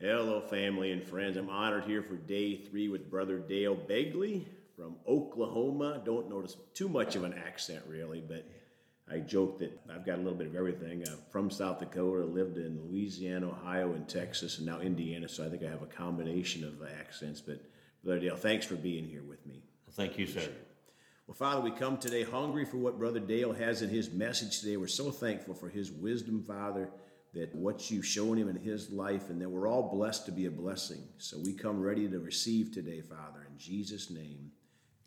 Hello, family and friends. I'm honored here for day three with Brother Dale Begley from Oklahoma. Don't notice too much of an accent, really, but I joke that I've got a little bit of everything. I'm from South Dakota, lived in Louisiana, Ohio, and Texas, and now Indiana, so I think I have a combination of accents. But, Brother Dale, thanks for being here with me. Well, thank you, sir. Well, Father, we come today hungry for what Brother Dale has in his message today. We're so thankful for his wisdom, Father that what you've shown him in his life, and that we're all blessed to be a blessing. So we come ready to receive today, Father, in Jesus' name.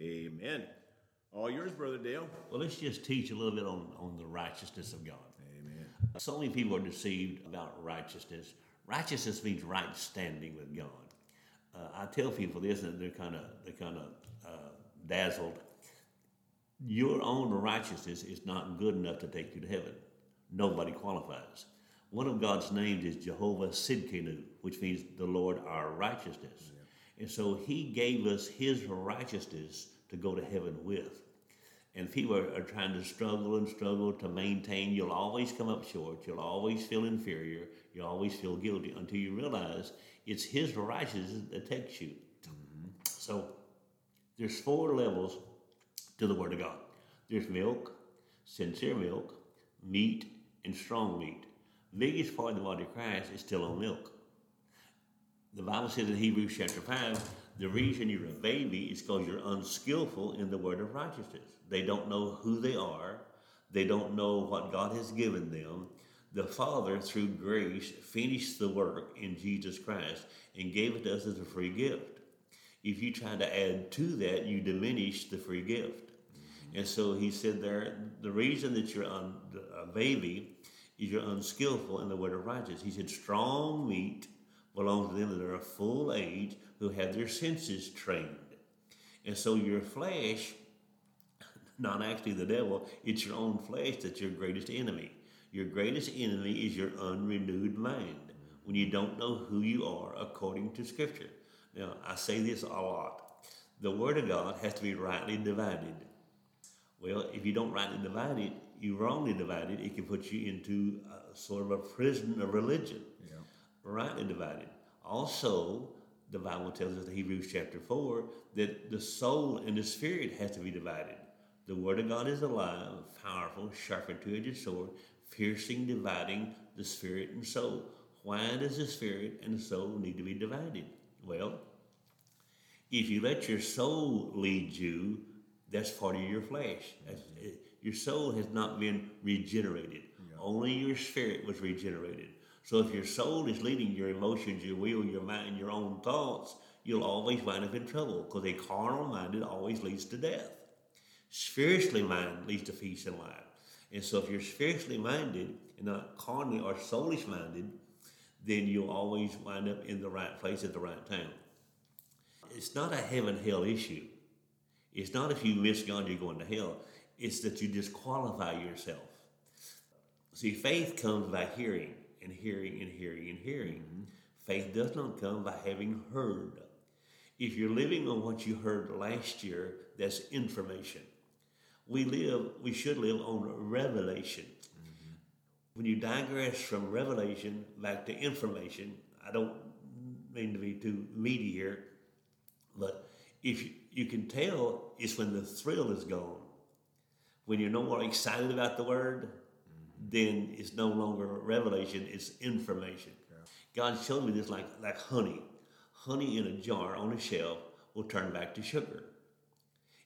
Amen. All yours, Brother Dale. Well, let's just teach a little bit on, on the righteousness of God. Amen. So many people are deceived about righteousness. Righteousness means right standing with God. Uh, I tell people this, and they're kind of they're kind of uh, dazzled. Your own righteousness is not good enough to take you to heaven. Nobody qualifies. One of God's names is Jehovah Tsidkenu, which means the Lord our righteousness. Yeah. And so he gave us his righteousness to go to heaven with. And people are, are, trying to struggle and struggle to maintain. You'll always come up short. You'll always feel inferior. You'll always feel guilty until you realize it's his righteousness that takes you. Mm-hmm. So there's four levels to the Word of God. There's milk, sincere milk, meat, and strong meat biggest part of the body of Christ is still on milk. The Bible says in Hebrews chapter 5, the reason you're a baby is because you're unskillful in the word of righteousness. They don't know who they are, they don't know what God has given them. The Father, through grace, finished the work in Jesus Christ and gave it to us as a free gift. If you try to add to that, you diminish the free gift. And so he said there, the reason that you're a baby is you're unskillful in the word of righteousness. He said, strong meat belongs to them that are of full age who have their senses trained. And so your flesh, not actually the devil, it's your own flesh that's your greatest enemy. Your greatest enemy is your unrenewed mind when you don't know who you are according to Scripture. Now, I say this a lot. The Word of God has to be rightly divided. Well, if you don't rightly divide it, you wrongly divided, it can put you into a, sort of a prison of religion. Yeah. Rightly divided. Also, the Bible tells us in Hebrews chapter 4 that the soul and the spirit has to be divided. The Word of God is alive, powerful, sharp and two-edged sword, piercing, dividing the spirit and soul. Why does the spirit and the soul need to be divided? Well, if you let your soul lead you, that's part of your flesh. That's, mm-hmm. Your soul has not been regenerated. Yeah. Only your spirit was regenerated. So if your soul is leading your emotions, your will, your mind, your own thoughts, you'll always wind up in trouble because a carnal minded always leads to death. Spiritually minded leads to peace and life. And so if you're spiritually minded and not carnally or soulish minded, then you'll always wind up in the right place at the right time. It's not a heaven hell issue. It's not if you miss God, you're going to hell. It's that you disqualify yourself. See, faith comes by hearing and hearing and hearing and hearing. Mm-hmm. Faith does not come by having heard. If you're living on what you heard last year, that's information. We live, we should live on revelation. Mm-hmm. When you digress from revelation back to information, I don't mean to be too meaty here, but if you, you can tell, it's when the thrill is gone when you're no more excited about the word, then it's no longer revelation, it's information. God showed me this like, like honey. Honey in a jar on a shelf will turn back to sugar.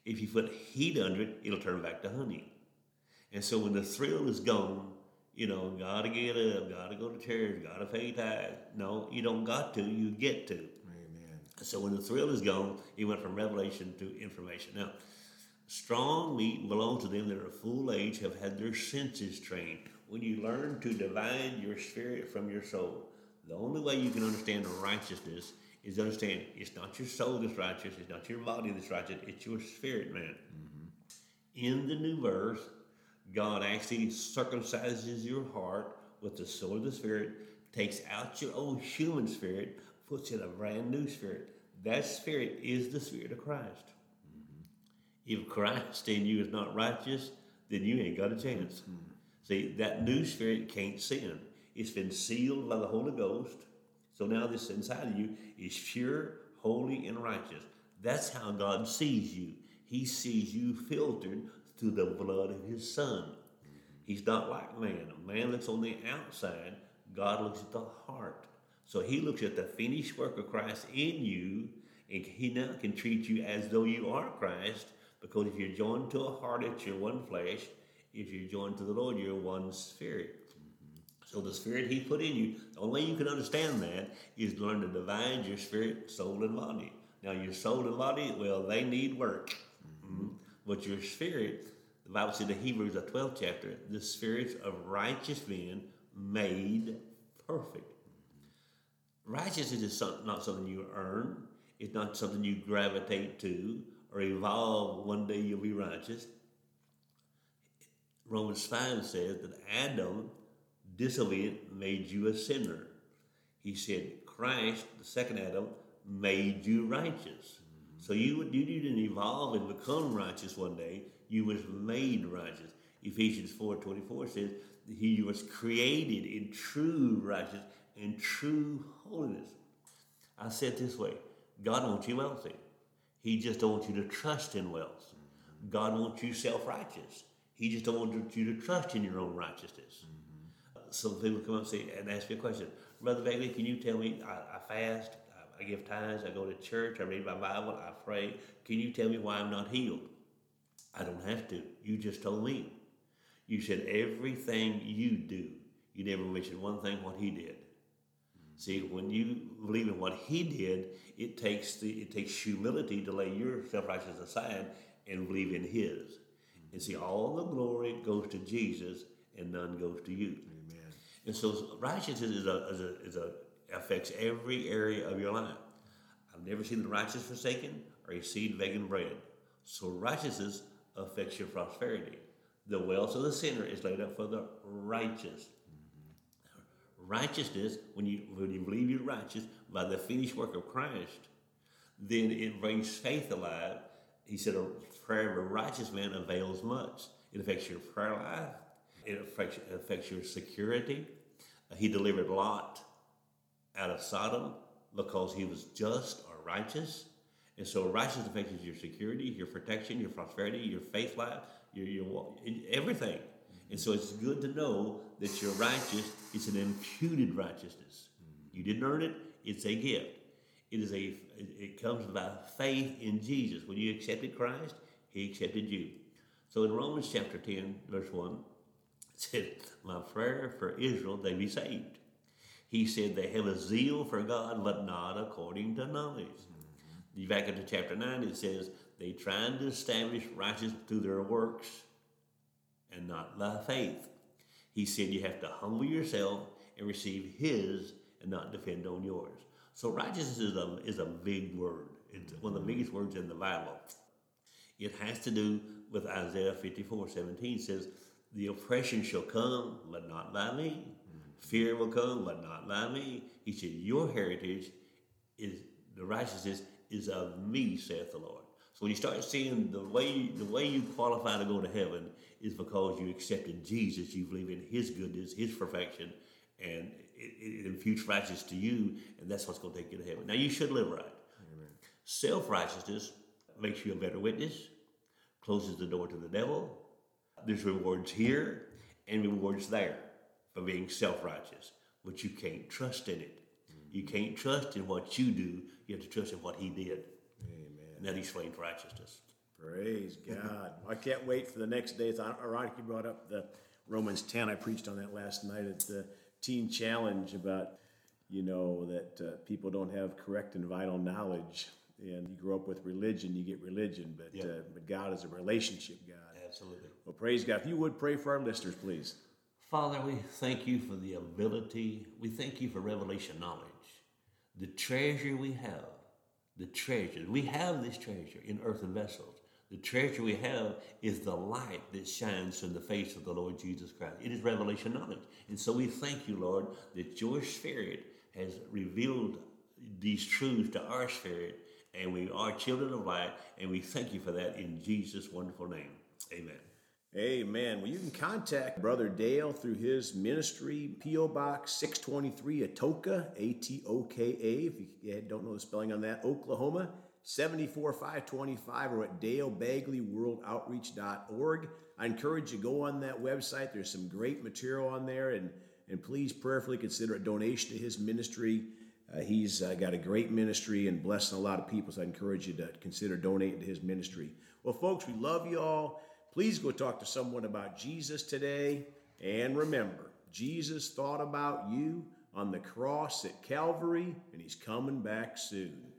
If you put heat under it, it'll turn back to honey. And so when the thrill is gone, you know, gotta get up, gotta go to church, gotta pay tithe. No, you don't got to, you get to. Amen. So when the thrill is gone, you went from revelation to information. Now, Strong meat belongs to them that are full age, have had their senses trained. When you learn to divide your spirit from your soul, the only way you can understand righteousness is to understand it's not your soul that's righteous, it's not your body that's righteous, it's your spirit, man. Mm-hmm. In the new birth, God actually circumcises your heart with the soul of the spirit, takes out your old human spirit, puts in a brand new spirit. That spirit is the spirit of Christ. If Christ in you is not righteous, then you ain't got a chance. Mm-hmm. See, that new spirit can't sin. It's been sealed by the Holy Ghost. So now this inside of you is pure, holy, and righteous. That's how God sees you. He sees you filtered through the blood of His Son. He's not like man. A man looks on the outside, God looks at the heart. So He looks at the finished work of Christ in you, and He now can treat you as though you are Christ, because if you're joined to a heart, it's your one flesh. If you're joined to the Lord, you're one spirit. Mm-hmm. So the spirit he put in you, the only way you can understand that is to learn to divide your spirit, soul, and body. Now your soul and body, well, they need work. Mm-hmm. mm-hmm. But your spirit, the Bible says in Hebrews, the 12th chapter, the spirits of righteous men made perfect. Mm-hmm. Righteousness is not something you earn. It's not something you gravitate to or evolve. One day you'll be righteous. Romans 5 says that Adam disobedient made you a sinner. He said, Christ, the second Adam, made you righteous. Mm-hmm. So you, would you didn't evolve and become righteous one day. You was made righteous. Ephesians 4.24 says he was created in true righteousness and true holiness. I said this way, God wants you wealthy. He just don't want you to trust in wealth. Mm-hmm. God wants you self-righteous. He just don't want you to trust in your own righteousness. Mm-hmm some people come up and say and ask me a question. Brother Begley, can you tell me? I, I fast, I, I, give tithes, I go to church, I read my Bible, I pray. Can you tell me why I'm not healed? I don't have to. You just told me. You said everything you do. You never mentioned one thing what he did. See, when you believe in what he did, it takes the it takes humility to lay your self righteousness aside and believe in his. And see, all the glory goes to Jesus and none goes to you. Amen. And so righteousness is a, is a, is a affects every area of your life. I've never seen the righteous forsaken or a seed begging bread. So righteousness affects your prosperity. The wealth of the sinner is laid up for the righteous. Righteousness, when you when you believe you're righteous by the finished work of Christ, then it brings faith alive. He said, "A prayer of a righteous man avails much." It affects your prayer life. It affects, it affects your security. He delivered Lot out of Sodom because he was just or righteous. And so righteousness affects your security, your protection, your prosperity, your faith life, your, your everything. And so it's good to know that you're righteous. It's an imputed righteousness. You didn't earn it. It's a gift. It is a. It comes by faith in Jesus. When you accepted Christ, He accepted you. So in Romans chapter ten, verse one, it said, My prayer for Israel, they be saved. He said they have a zeal for God, but not according to knowledge. Mm-hmm. Back into chapter 9, it says, They trying to establish righteousness through their works and not by faith. He said you have to humble yourself and receive His and not depend on yours. So righteousness is a, is a big word. It's one of the biggest words in the Bible. It has to do with Isaiah 54, 17 says, the oppression shall come, but not by me. Fear will come, but not by me. He said, Your heritage is the righteousness is of me, saith the Lord. So when you start seeing the way the way you qualify to go to heaven is because you accepted Jesus, you believe in His goodness, His perfection, and it, it imputes righteousness to you, and that's what's going to take you to heaven. Now you should live right. Self righteousness makes you a better witness, closes the door to the devil, there's rewards here and rewards there for being self righteous, but you can't trust in it. You can't trust in what you do, you have to trust in what He did. Amen. And that explains righteousness. Praise God. I can't wait for the next day. It's ironic you brought up the Romans 10. I preached on that last night at the Teen Challenge about, you know, that uh, people don't have correct and vital knowledge. And you grow up with religion, you get religion, but, yep. uh, but God is a relationship God. Absolutely. Well, praise God. If you would pray for our listeners, please. Father, we thank you for the ability. We thank you for revelation knowledge. The treasure we have, the treasure. We have this treasure in earthen vessels. The treasure we have is the light that shines from the face of the Lord Jesus Christ. It is revelation knowledge. And so we thank you, Lord, that your spirit has revealed these truths to our spirit, and we are children of light, and we thank you for that in Jesus' wonderful name. Amen. Amen. Well, you can contact Brother Dale through his ministry, P.O. Box 623, Atoka, A T O K A, if you don't know the spelling on that, Oklahoma, 74525, or at dalebegleyworldoutreach.org. I encourage you to go on that website. There's some great material on there, and, and please prayerfully consider a donation to his ministry. Uh, he's uh, got a great ministry and blessing a lot of people, so I encourage you to consider donating to his ministry. Well, folks, we love you all. Please go talk to someone about Jesus today. And remember, Jesus thought about you on the cross at Calvary, and he's coming back soon.